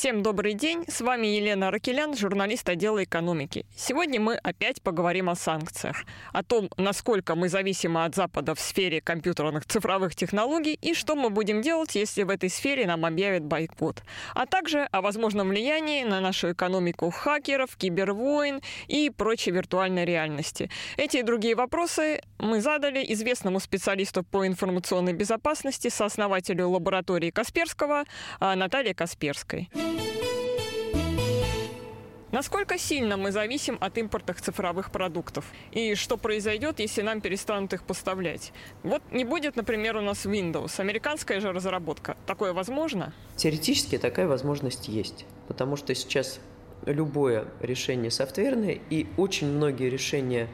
Всем добрый день, с вами Елена Ракелян, журналист отдела экономики. Сегодня мы опять поговорим о санкциях, о том, насколько мы зависимы от Запада в сфере компьютерных цифровых технологий и что мы будем делать, если в этой сфере нам объявят бойкот, а также о возможном влиянии на нашу экономику хакеров, кибервойн и прочей виртуальной реальности. Эти и другие вопросы мы задали известному специалисту по информационной безопасности, сооснователю лаборатории Касперского а, Наталье Касперской. Насколько сильно мы зависим от импортных цифровых продуктов? И что произойдет, если нам перестанут их поставлять? Вот не будет, например, у нас Windows, американская же разработка. Такое возможно? Теоретически такая возможность есть, потому что сейчас любое решение софтверное и очень многие решения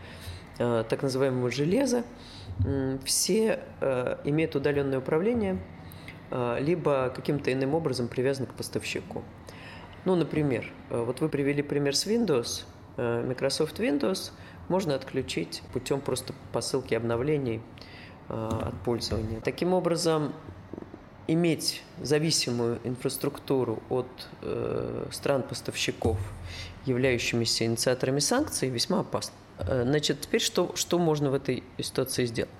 э, так называемого железа, все э, имеют удаленное управление, э, либо каким-то иным образом привязаны к поставщику. Ну, например, э, вот вы привели пример с Windows. Э, Microsoft Windows можно отключить путем просто посылки обновлений э, от пользования. Таким образом, иметь зависимую инфраструктуру от стран-поставщиков, являющимися инициаторами санкций, весьма опасно. Значит, теперь что, что можно в этой ситуации сделать?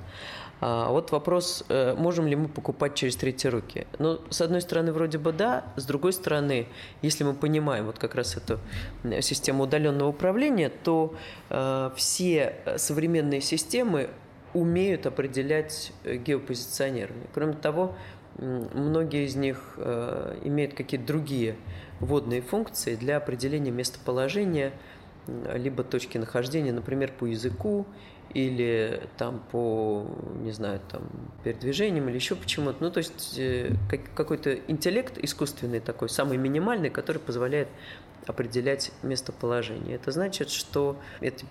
А вот вопрос, э, можем ли мы покупать через третьи руки. Ну, с одной стороны, вроде бы да, с другой стороны, если мы понимаем вот как раз эту систему удаленного управления, то э, все современные системы умеют определять э, геопозиционирование. Кроме того, многие из них э, имеют какие-то другие вводные функции для определения местоположения либо точки нахождения, например, по языку или там по, не знаю, там передвижениям или еще почему-то. Ну, то есть э, какой-то интеллект искусственный такой, самый минимальный, который позволяет определять местоположение. Это значит, что эти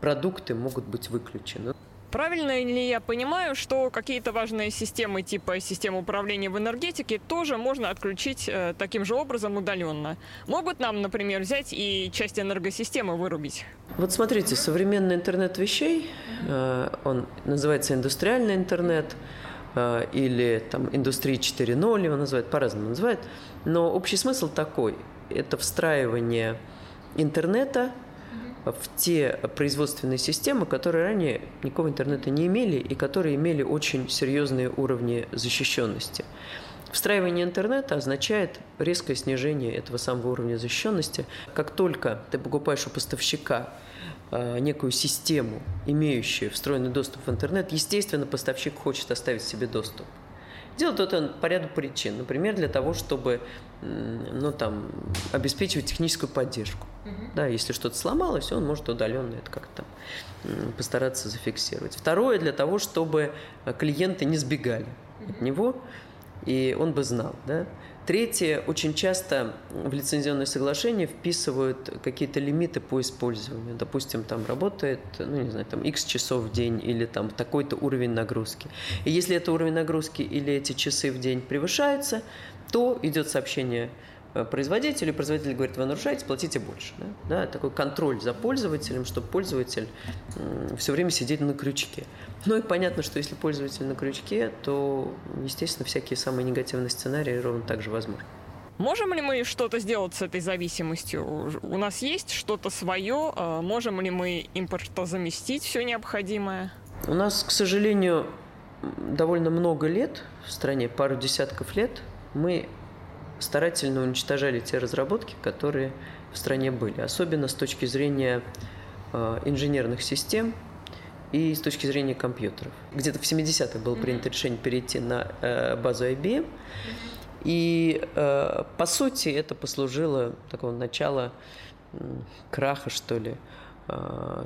продукты могут быть выключены. Правильно ли я понимаю, что какие-то важные системы типа системы управления в энергетике тоже можно отключить э, таким же образом удаленно? Могут нам, например, взять и часть энергосистемы вырубить? Вот смотрите, современный интернет вещей, э, он называется индустриальный интернет, э, или там индустрия 4.0 его называют, по-разному называют, но общий смысл такой – это встраивание интернета в те производственные системы, которые ранее никакого интернета не имели и которые имели очень серьезные уровни защищенности. Встраивание интернета означает резкое снижение этого самого уровня защищенности. Как только ты покупаешь у поставщика а, некую систему, имеющую встроенный доступ в интернет, естественно, поставщик хочет оставить себе доступ. Делает это по ряду причин. Например, для того, чтобы ну, там, обеспечивать техническую поддержку. Угу. Да, если что-то сломалось, он может удаленно это как-то постараться зафиксировать. Второе, для того, чтобы клиенты не сбегали угу. от него, и он бы знал. Да? Третье, очень часто в лицензионные соглашения вписывают какие-то лимиты по использованию. Допустим, там работает, ну не знаю, там X часов в день или там такой-то уровень нагрузки. И если это уровень нагрузки или эти часы в день превышаются, то идет сообщение Э, производителю, производитель говорит, вы нарушаете, платите больше. Да? Да, такой контроль за пользователем, чтобы пользователь все время сидит на крючке. Ну и понятно, что если пользователь на крючке, то, естественно, всякие самые негативные сценарии ровно так же возможны. Можем ли мы что-то сделать с этой зависимостью? У нас есть что-то свое? Э, можем ли мы импортозаместить все необходимое? У нас, к сожалению, довольно много лет в стране, пару десятков лет, мы старательно уничтожали те разработки, которые в стране были, особенно с точки зрения э, инженерных систем и с точки зрения компьютеров. Где-то в 70-х было принято решение перейти на э, базу IBM, и э, по сути это послужило такого начала краха, что ли,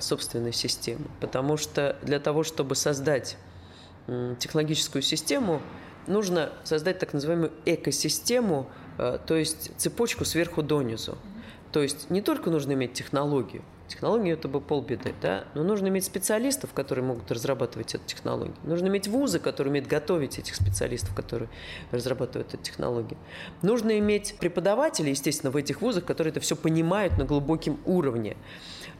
собственной системы. Потому что для того, чтобы создать технологическую систему, нужно создать так называемую экосистему, э, то есть цепочку сверху донизу. То есть не только нужно иметь технологию, технологию это бы полбеды, да, но нужно иметь специалистов, которые могут разрабатывать эту технологию. Нужно иметь вузы, которые умеют готовить этих специалистов, которые разрабатывают эту технологию. Нужно иметь преподавателей, естественно, в этих вузах, которые это все понимают на глубоком уровне.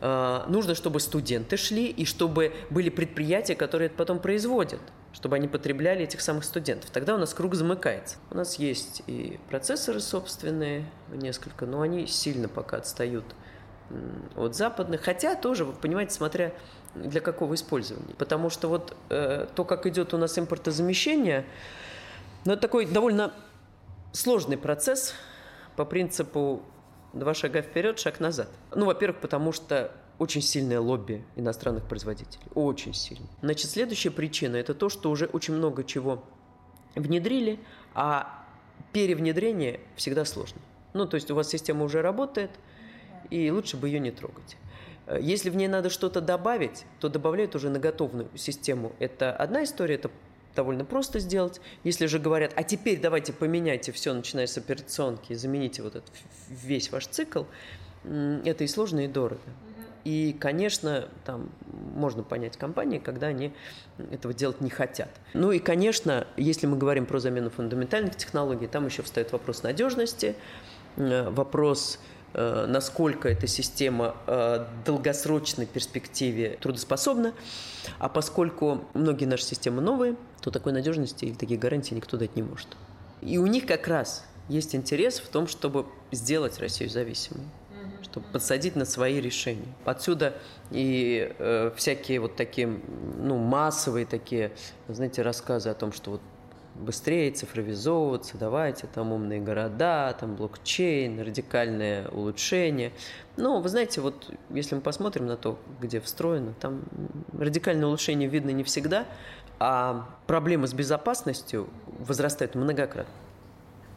Э, нужно, чтобы студенты шли и чтобы были предприятия, которые это потом производят. Чтобы они потребляли этих самых студентов. Тогда у нас круг замыкается. У нас есть и процессоры собственные, несколько, но они сильно пока отстают от западных, хотя тоже, вы понимаете, смотря для какого использования. Потому что вот э, то, как идет у нас импортозамещение, ну, это такой довольно сложный процесс по принципу два шага вперед, шаг назад. Ну, во-первых, потому что очень сильное лобби иностранных производителей. Очень сильно. Значит, следующая причина – это то, что уже очень много чего внедрили, а перевнедрение всегда сложно. Ну, то есть у вас система уже работает, и лучше бы ее не трогать. Если в ней надо что-то добавить, то добавляют уже на готовую систему. Это одна история, это довольно просто сделать. Если же говорят, а теперь давайте поменяйте все, начиная с операционки, замените вот этот весь ваш цикл, это и сложно, и дорого. И, конечно, там можно понять компании, когда они этого делать не хотят. Ну и, конечно, если мы говорим про замену фундаментальных технологий, там еще встает вопрос надежности, э, вопрос Э, насколько эта система э, в долгосрочной перспективе трудоспособна. А поскольку многие наши системы новые, то такой надежности или таких гарантий никто дать не может. И у них как раз есть интерес в том, чтобы сделать Россию зависимой чтобы подсадить на свои решения. Отсюда и э, всякие вот такие, ну, массовые такие, знаете, рассказы о том, что вот быстрее цифровизовываться, давайте там умные города, там блокчейн, радикальное улучшение. Но вы знаете, вот если мы посмотрим на то, где встроено, там радикальное улучшение видно не всегда, а проблемы с безопасностью возрастают многократно.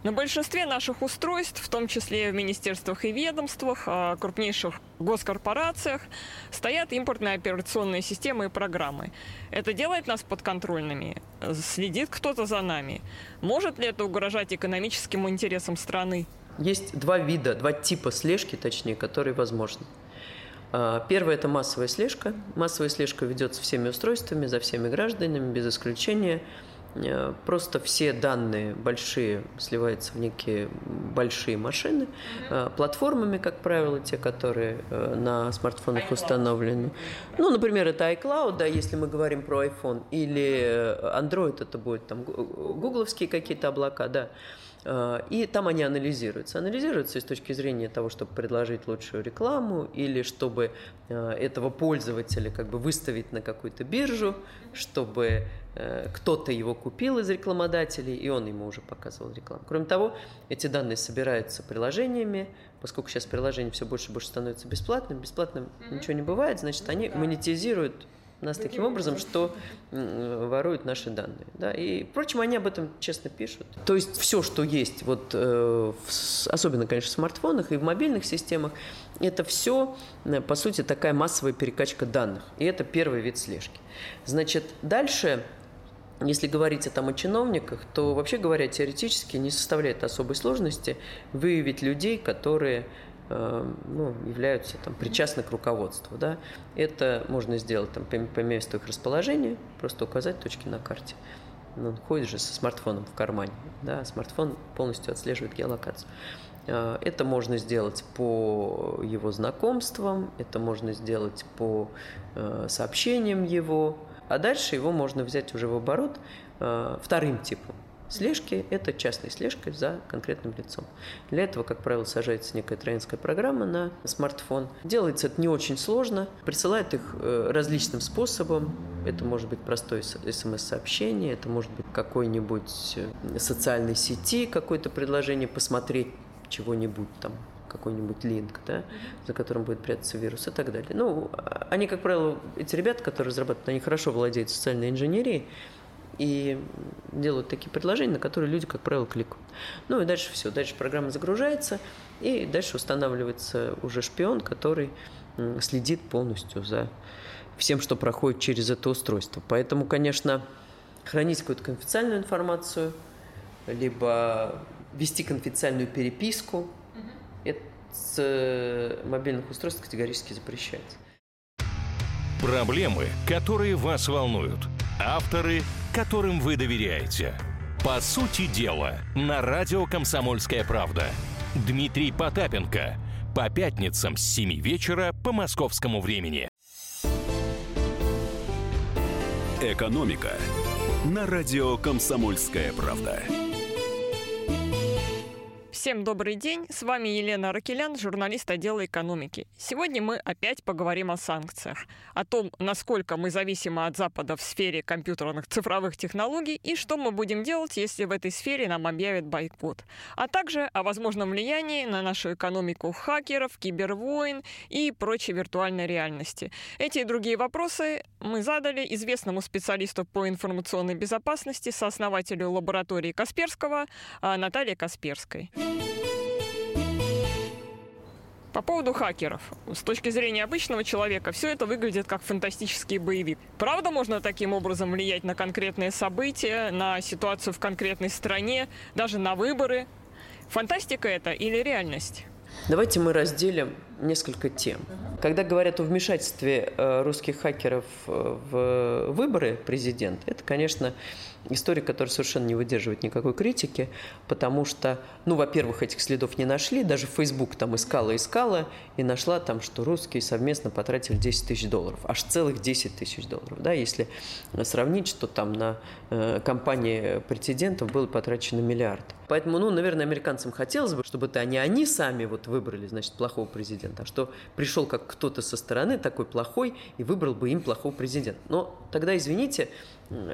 На большинстве наших устройств, в том числе в министерствах и ведомствах, а, крупнейших госкорпорациях, стоят импортные операционные системы и программы. Это делает нас подконтрольными? Следит кто-то за нами? Может ли это угрожать экономическим интересам страны? Есть два вида, два типа слежки, точнее, которые возможны. А, первое – это массовая слежка. Массовая слежка ведется всеми устройствами, за всеми гражданами, без исключения – просто все данные большие сливаются в некие большие машины, э, платформами, как правило, те, которые э, на смартфонах iCloud. установлены. Ну, например, это iCloud, да, если мы говорим про iPhone, или Android, это будет там гугловские какие-то облака, да. И там они анализируются. Анализируются с точки зрения того, чтобы предложить лучшую рекламу или чтобы этого пользователя как бы выставить на какую-то биржу, чтобы Э, кто-то его купил из рекламодателей, и он ему уже показывал рекламу. Кроме того, эти данные собираются приложениями, поскольку сейчас приложение все больше и больше становится бесплатным, бесплатным mm-hmm. ничего не бывает, значит, они да. монетизируют нас таким образом, что воруют наши данные. Да? И, впрочем, они об этом честно пишут. То есть все, что есть, вот, э, особенно, конечно, в смартфонах и в мобильных системах, это все, э, по сути, такая массовая перекачка данных. И это первый вид слежки. Значит, дальше если говорить там о чиновниках, то, вообще говоря, теоретически не составляет особой сложности выявить людей, которые ну, являются там, причастны к руководству. Да? Это можно сделать там, по, месту их расположения, просто указать точки на карте. Ну, ходит же со смартфоном в кармане. Да? Смартфон полностью отслеживает геолокацию. Э, это можно сделать по его знакомствам, это можно сделать по э, сообщениям его, а дальше его можно взять уже в оборот э, вторым типом. Слежки – это частная слежка за конкретным лицом. Для этого, как правило, сажается некая тренинская программа на смартфон. Делается это не очень сложно. Присылают их э, различным способом. Это может быть простое смс-сообщение, это может быть какой-нибудь э, социальной сети какое-то предложение посмотреть чего-нибудь там какой-нибудь линк, да, за которым будет прятаться вирус и так далее. Ну, они, как правило, эти ребята, которые разрабатывают, они хорошо владеют социальной инженерией и делают такие предложения, на которые люди, как правило, кликают. Ну и дальше все, дальше программа загружается, и дальше устанавливается уже шпион, который следит полностью за всем, что проходит через это устройство. Поэтому, конечно, хранить какую-то конфиденциальную информацию, либо вести конфиденциальную переписку – это с э, мобильных устройств категорически запрещается. Проблемы, которые вас волнуют. Авторы, которым вы доверяете. По сути дела, на радио «Комсомольская правда». Дмитрий Потапенко. По пятницам с 7 вечера по московскому времени. Экономика на радио «Комсомольская правда». Всем добрый день. С вами Елена Ракелян, журналист отдела экономики. Сегодня мы опять поговорим о санкциях. О том, насколько мы зависимы от Запада в сфере компьютерных цифровых технологий и что мы будем делать, если в этой сфере нам объявят бойкот. А также о возможном влиянии на нашу экономику хакеров, кибервойн и прочей виртуальной реальности. Эти и другие вопросы мы задали известному специалисту по информационной безопасности, сооснователю лаборатории Касперского а, Наталье Касперской. По поводу хакеров. С точки зрения обычного человека, все это выглядит как фантастический боевик. Правда, можно таким образом влиять на конкретные события, на ситуацию в конкретной стране, даже на выборы? Фантастика это или реальность? Давайте мы разделим несколько тем. Когда говорят о вмешательстве э, русских хакеров э, в выборы президента, это, конечно, история, которая совершенно не выдерживает никакой критики, потому что, ну, во-первых, этих следов не нашли, даже Facebook там искала, искала, и нашла там, что русские совместно потратили 10 тысяч долларов, аж целых 10 тысяч долларов, да, если сравнить, что там на э, компании претендентов было потрачено миллиард. Поэтому, ну, наверное, американцам хотелось бы, чтобы это не они сами вот выбрали, значит, плохого президента, а что пришел как кто-то со стороны такой плохой и выбрал бы им плохого президента. Но тогда, извините,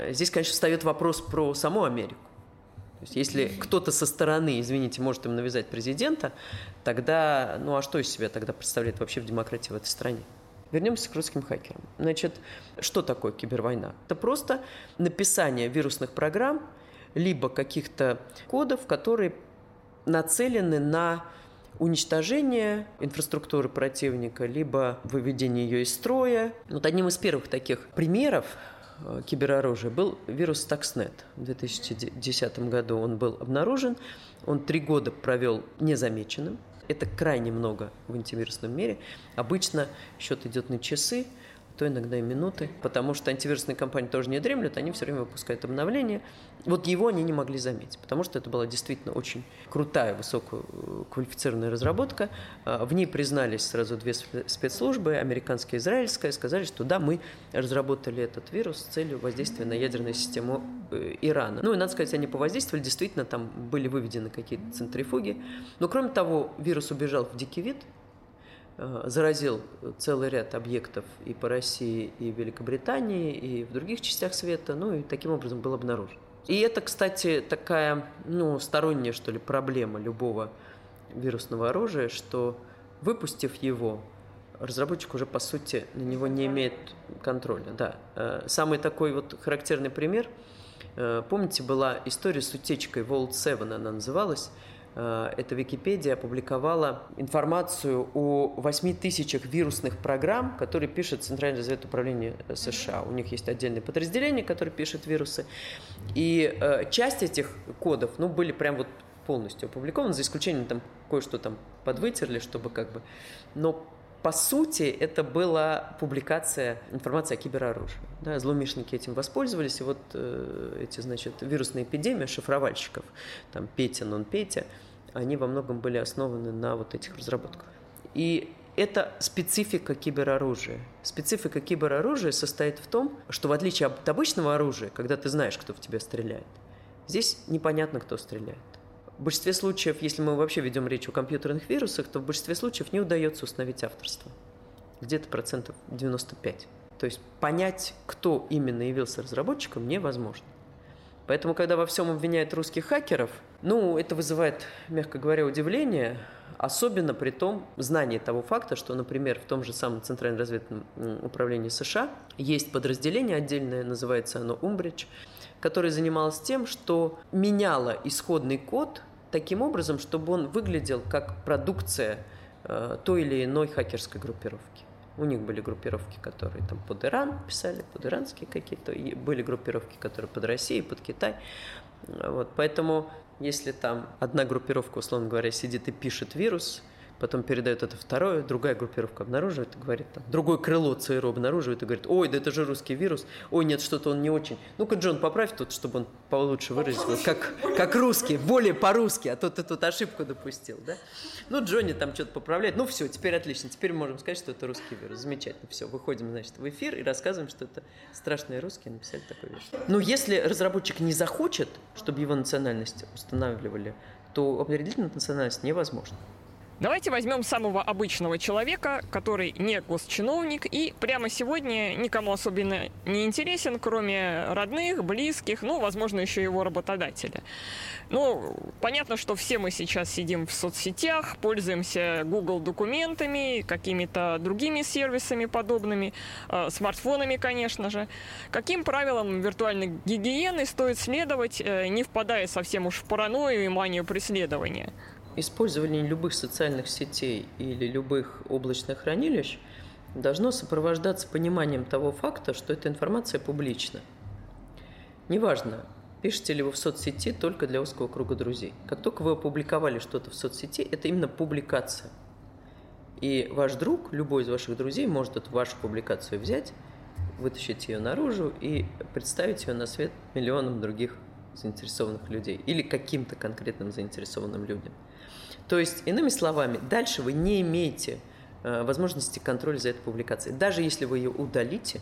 здесь, конечно, встает вопрос про саму Америку. То есть, если кто-то со стороны, извините, может им навязать президента, тогда, ну а что из себя тогда представляет вообще в демократии в этой стране? Вернемся к русским хакерам. Значит, что такое кибервойна? Это просто написание вирусных программ, либо каких-то кодов, которые нацелены на уничтожение инфраструктуры противника, либо выведение ее из строя. Вот одним из первых таких примеров э, кибероружия был вирус Stuxnet. В 2010 году он был обнаружен. Он три года провел незамеченным. Это крайне много в антивирусном мире. Обычно счет идет на часы – то иногда и минуты, потому что антивирусные компании тоже не дремлют, они все время выпускают обновления. Вот его они не могли заметить, потому что это была действительно очень крутая, высококвалифицированная разработка. А, в ней признались сразу две спецслужбы, американская и израильская, сказали, что да, мы разработали этот вирус с целью воздействия на ядерную систему э, Ирана. Ну и, надо сказать, они повоздействовали, действительно, там были выведены какие-то центрифуги. Но, кроме того, вирус убежал в дикий вид, Э, заразил целый ряд объектов и по России, и в Великобритании, и в других частях света, ну и таким образом был обнаружен. И это, кстати, такая, ну, сторонняя, что ли, проблема любого вирусного оружия, что выпустив его, разработчик уже, по сути, на него не имеет контроля. Да. Э, самый такой вот характерный пример, э, помните, была история с утечкой Vault 7, она называлась, Э, эта Википедия опубликовала информацию о 8 тысячах вирусных программ, которые пишет Центральное разведуправление США. У них есть отдельное подразделение, которое пишет вирусы. И э, часть этих кодов, ну, были прям вот полностью опубликованы, за исключением там кое-что там подвытерли, чтобы как бы... Но по сути, это была публикация информации о кибероружии. Да, злоумышленники этим воспользовались, и вот э, эти, значит, вирусные эпидемии шифровальщиков, там Петя, нон-Петя, они во многом были основаны на вот этих разработках. И это специфика кибероружия. Специфика кибероружия состоит в том, что в отличие от обычного оружия, когда ты знаешь, кто в тебя стреляет, здесь непонятно, кто стреляет. В большинстве случаев, если мы вообще ведем речь о компьютерных вирусах, то в большинстве случаев не удается установить авторство. Где-то процентов 95. То есть понять, кто именно явился разработчиком, невозможно. Поэтому, когда во всем обвиняют русских хакеров, ну, это вызывает, мягко говоря, удивление, особенно при том знании того факта, что, например, в том же самом Центральном разведном управлении США есть подразделение отдельное, называется оно Умбридж, которое занималось тем, что меняло исходный код таким образом, чтобы он выглядел как продукция э, той или иной хакерской группировки. У них были группировки, которые там под Иран писали, под иранские какие-то, и были группировки, которые под Россию, под Китай. Вот, поэтому если там одна группировка, условно говоря, сидит и пишет вирус, потом передает это второе, другая группировка обнаруживает и говорит, там, другое крыло ЦРУ обнаруживает и говорит, ой, да это же русский вирус, ой, нет, что-то он не очень. Ну-ка, Джон, поправь тут, чтобы он получше выразился, как, как русский, более по-русски, а то ты тут ошибку допустил, да? Ну, Джонни там что-то поправляет, ну все, теперь отлично, теперь можем сказать, что это русский вирус, замечательно, все, выходим, значит, в эфир и рассказываем, что это страшные русские написали такой вещь. Ну, если разработчик не захочет, чтобы его национальность устанавливали, то определить национальность невозможно. Давайте возьмем самого обычного человека, который не госчиновник и прямо сегодня никому особенно не интересен, кроме родных, близких, ну, возможно, еще его работодателя. Ну, понятно, что все мы сейчас сидим в соцсетях, пользуемся Google документами, какими-то другими сервисами подобными, э, смартфонами, конечно же. Каким правилам виртуальной гигиены стоит следовать, э, не впадая совсем уж в паранойю и манию преследования? Использование любых социальных сетей или любых облачных хранилищ должно сопровождаться пониманием того факта, что эта информация публична. Неважно, пишете ли вы в соцсети только для узкого круга друзей. Как только вы опубликовали что-то в соцсети, это именно публикация. И ваш друг, любой из ваших друзей, может эту вашу публикацию взять, вытащить ее наружу и представить ее на свет миллионам других заинтересованных людей или каким-то конкретным заинтересованным людям. То есть, иными словами, дальше вы не имеете э, возможности контроля за этой публикацией. Даже если вы ее удалите,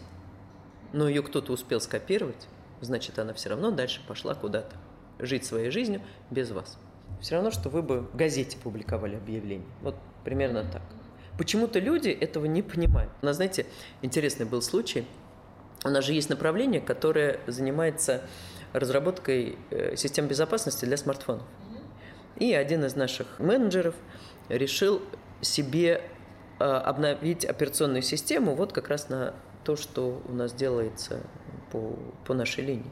но ее кто-то успел скопировать, значит, она все равно дальше пошла куда-то. Жить своей жизнью без вас. Все равно, что вы бы в газете публиковали объявление. Вот примерно так. Почему-то люди этого не понимают. У нас, знаете, интересный был случай. У нас же есть направление, которое занимается разработкой э, систем безопасности для смартфонов. И один из наших менеджеров решил себе э, обновить операционную систему вот как раз на то, что у нас делается по, по нашей линии.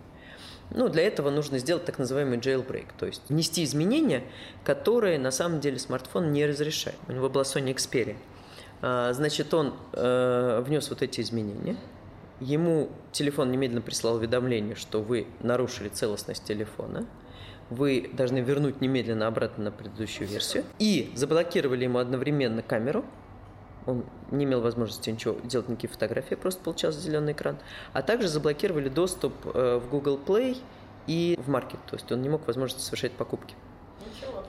Ну, для этого нужно сделать так называемый jailbreak, то есть внести изменения, которые на самом деле смартфон не разрешает. У него была Sony Xperia. А, значит, он э, внес вот эти изменения. Ему телефон немедленно прислал уведомление, что вы нарушили целостность телефона вы должны вернуть немедленно обратно на предыдущую версию. И заблокировали ему одновременно камеру, он не имел возможности ничего делать, никакие фотографии, просто получался зеленый экран. А также заблокировали доступ э, в Google Play и в Market, то есть он не мог возможности совершать покупки.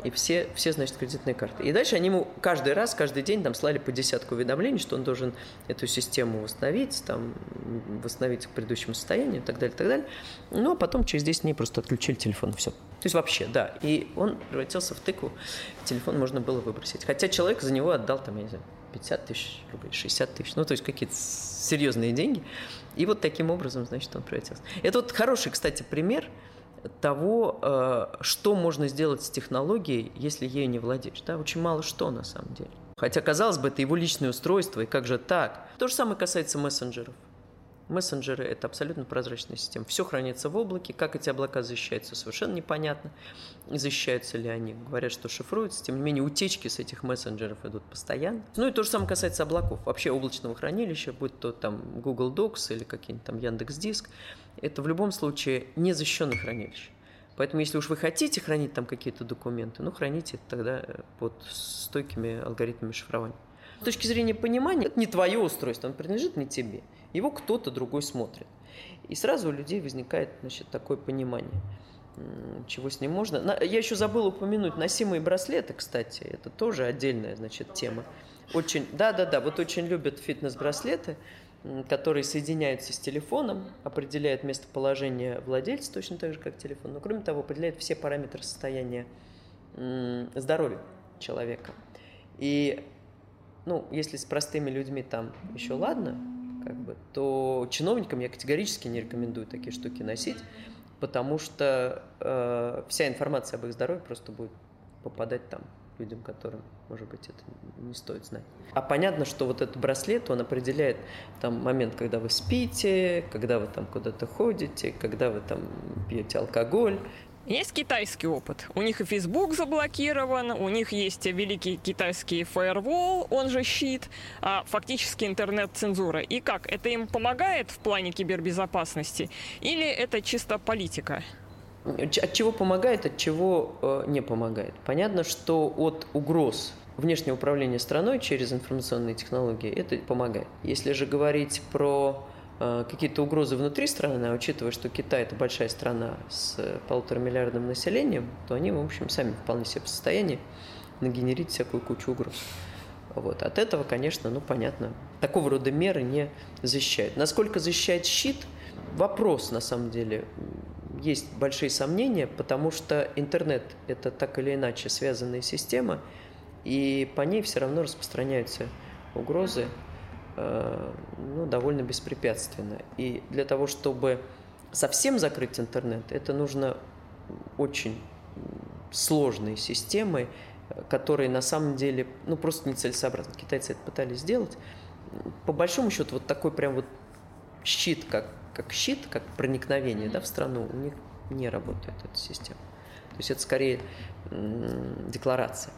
И все, все, значит, кредитные карты. И дальше они ему каждый раз, каждый день там слали по десятку уведомлений, что он должен эту систему восстановить, там, восстановить к предыдущему состоянию и так далее, и так далее. Ну, а потом через 10 дней просто отключили телефон, все. То есть вообще, да. И он превратился в тыкву, телефон можно было выбросить. Хотя человек за него отдал, там, я не знаю, 50 тысяч рублей, 60 тысяч, ну, то есть какие-то серьезные деньги. И вот таким образом, значит, он превратился. Это вот хороший, кстати, пример – того, э, что можно сделать с технологией, если ею не владеешь. Да? Очень мало что на самом деле. Хотя, казалось бы, это его личное устройство, и как же так? То же самое касается мессенджеров. Мессенджеры – это абсолютно прозрачная система. Все хранится в облаке. Как эти облака защищаются, совершенно непонятно. Защищаются ли они? Говорят, что шифруются. Тем не менее, утечки с этих мессенджеров идут постоянно. Ну и то же самое касается облаков. Вообще облачного хранилища, будь то там Google Docs или какие-нибудь там Яндекс Диск, это в любом случае не защищенное хранилище. Поэтому, если уж вы хотите хранить там какие-то документы, ну, храните тогда под стойкими алгоритмами шифрования. С точки зрения понимания, это не твое устройство, оно принадлежит не тебе. Его кто-то другой смотрит. И сразу у людей возникает значит, такое понимание, чего с ним можно. Я еще забыл упомянуть носимые браслеты, кстати, это тоже отдельная значит, тема. Очень, да-да-да, вот очень любят фитнес-браслеты, которые соединяются с телефоном, определяют местоположение владельца, точно так же, как телефон, но кроме того, определяют все параметры состояния здоровья человека. И ну, если с простыми людьми там еще ладно, как бы, то чиновникам я категорически не рекомендую такие штуки носить, потому что э, вся информация об их здоровье просто будет попадать там людям, которым, может быть, это не стоит знать. А понятно, что вот этот браслет, он определяет там момент, когда вы спите, когда вы там куда-то ходите, когда вы там пьете алкоголь, есть китайский опыт. У них и Facebook заблокирован, у них есть великий китайский firewall, он же щит, а фактически интернет-цензура. И как? Это им помогает в плане кибербезопасности или это чисто политика? От чего помогает, от чего э, не помогает. Понятно, что от угроз внешнее управление страной через информационные технологии, это помогает. Если же говорить про какие-то угрозы внутри страны, а учитывая, что Китай – это большая страна с полутора миллиардным населением, то они, в общем, сами вполне себе в состоянии нагенерить всякую кучу угроз. Вот. От этого, конечно, ну понятно, такого рода меры не защищают. Насколько защищает щит – вопрос, на самом деле. Есть большие сомнения, потому что интернет – это так или иначе связанная система, и по ней все равно распространяются угрозы э, ну, довольно беспрепятственно. И для того, чтобы совсем закрыть интернет, это нужно очень сложные системы, которые на самом деле ну, просто нецелесообразны. Китайцы это пытались сделать. По большому счету, вот такой прям вот щит, как как щит, как проникновение да, в страну, у них не работает эта система. То есть это скорее декларация.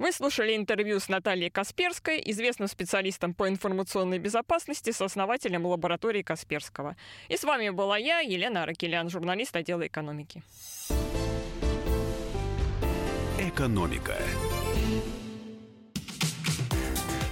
Вы слушали интервью с Натальей Касперской, известным специалистом по информационной безопасности, с основателем лаборатории Касперского. И с вами была я, Елена Аракелян, журналист отдела экономики. Экономика.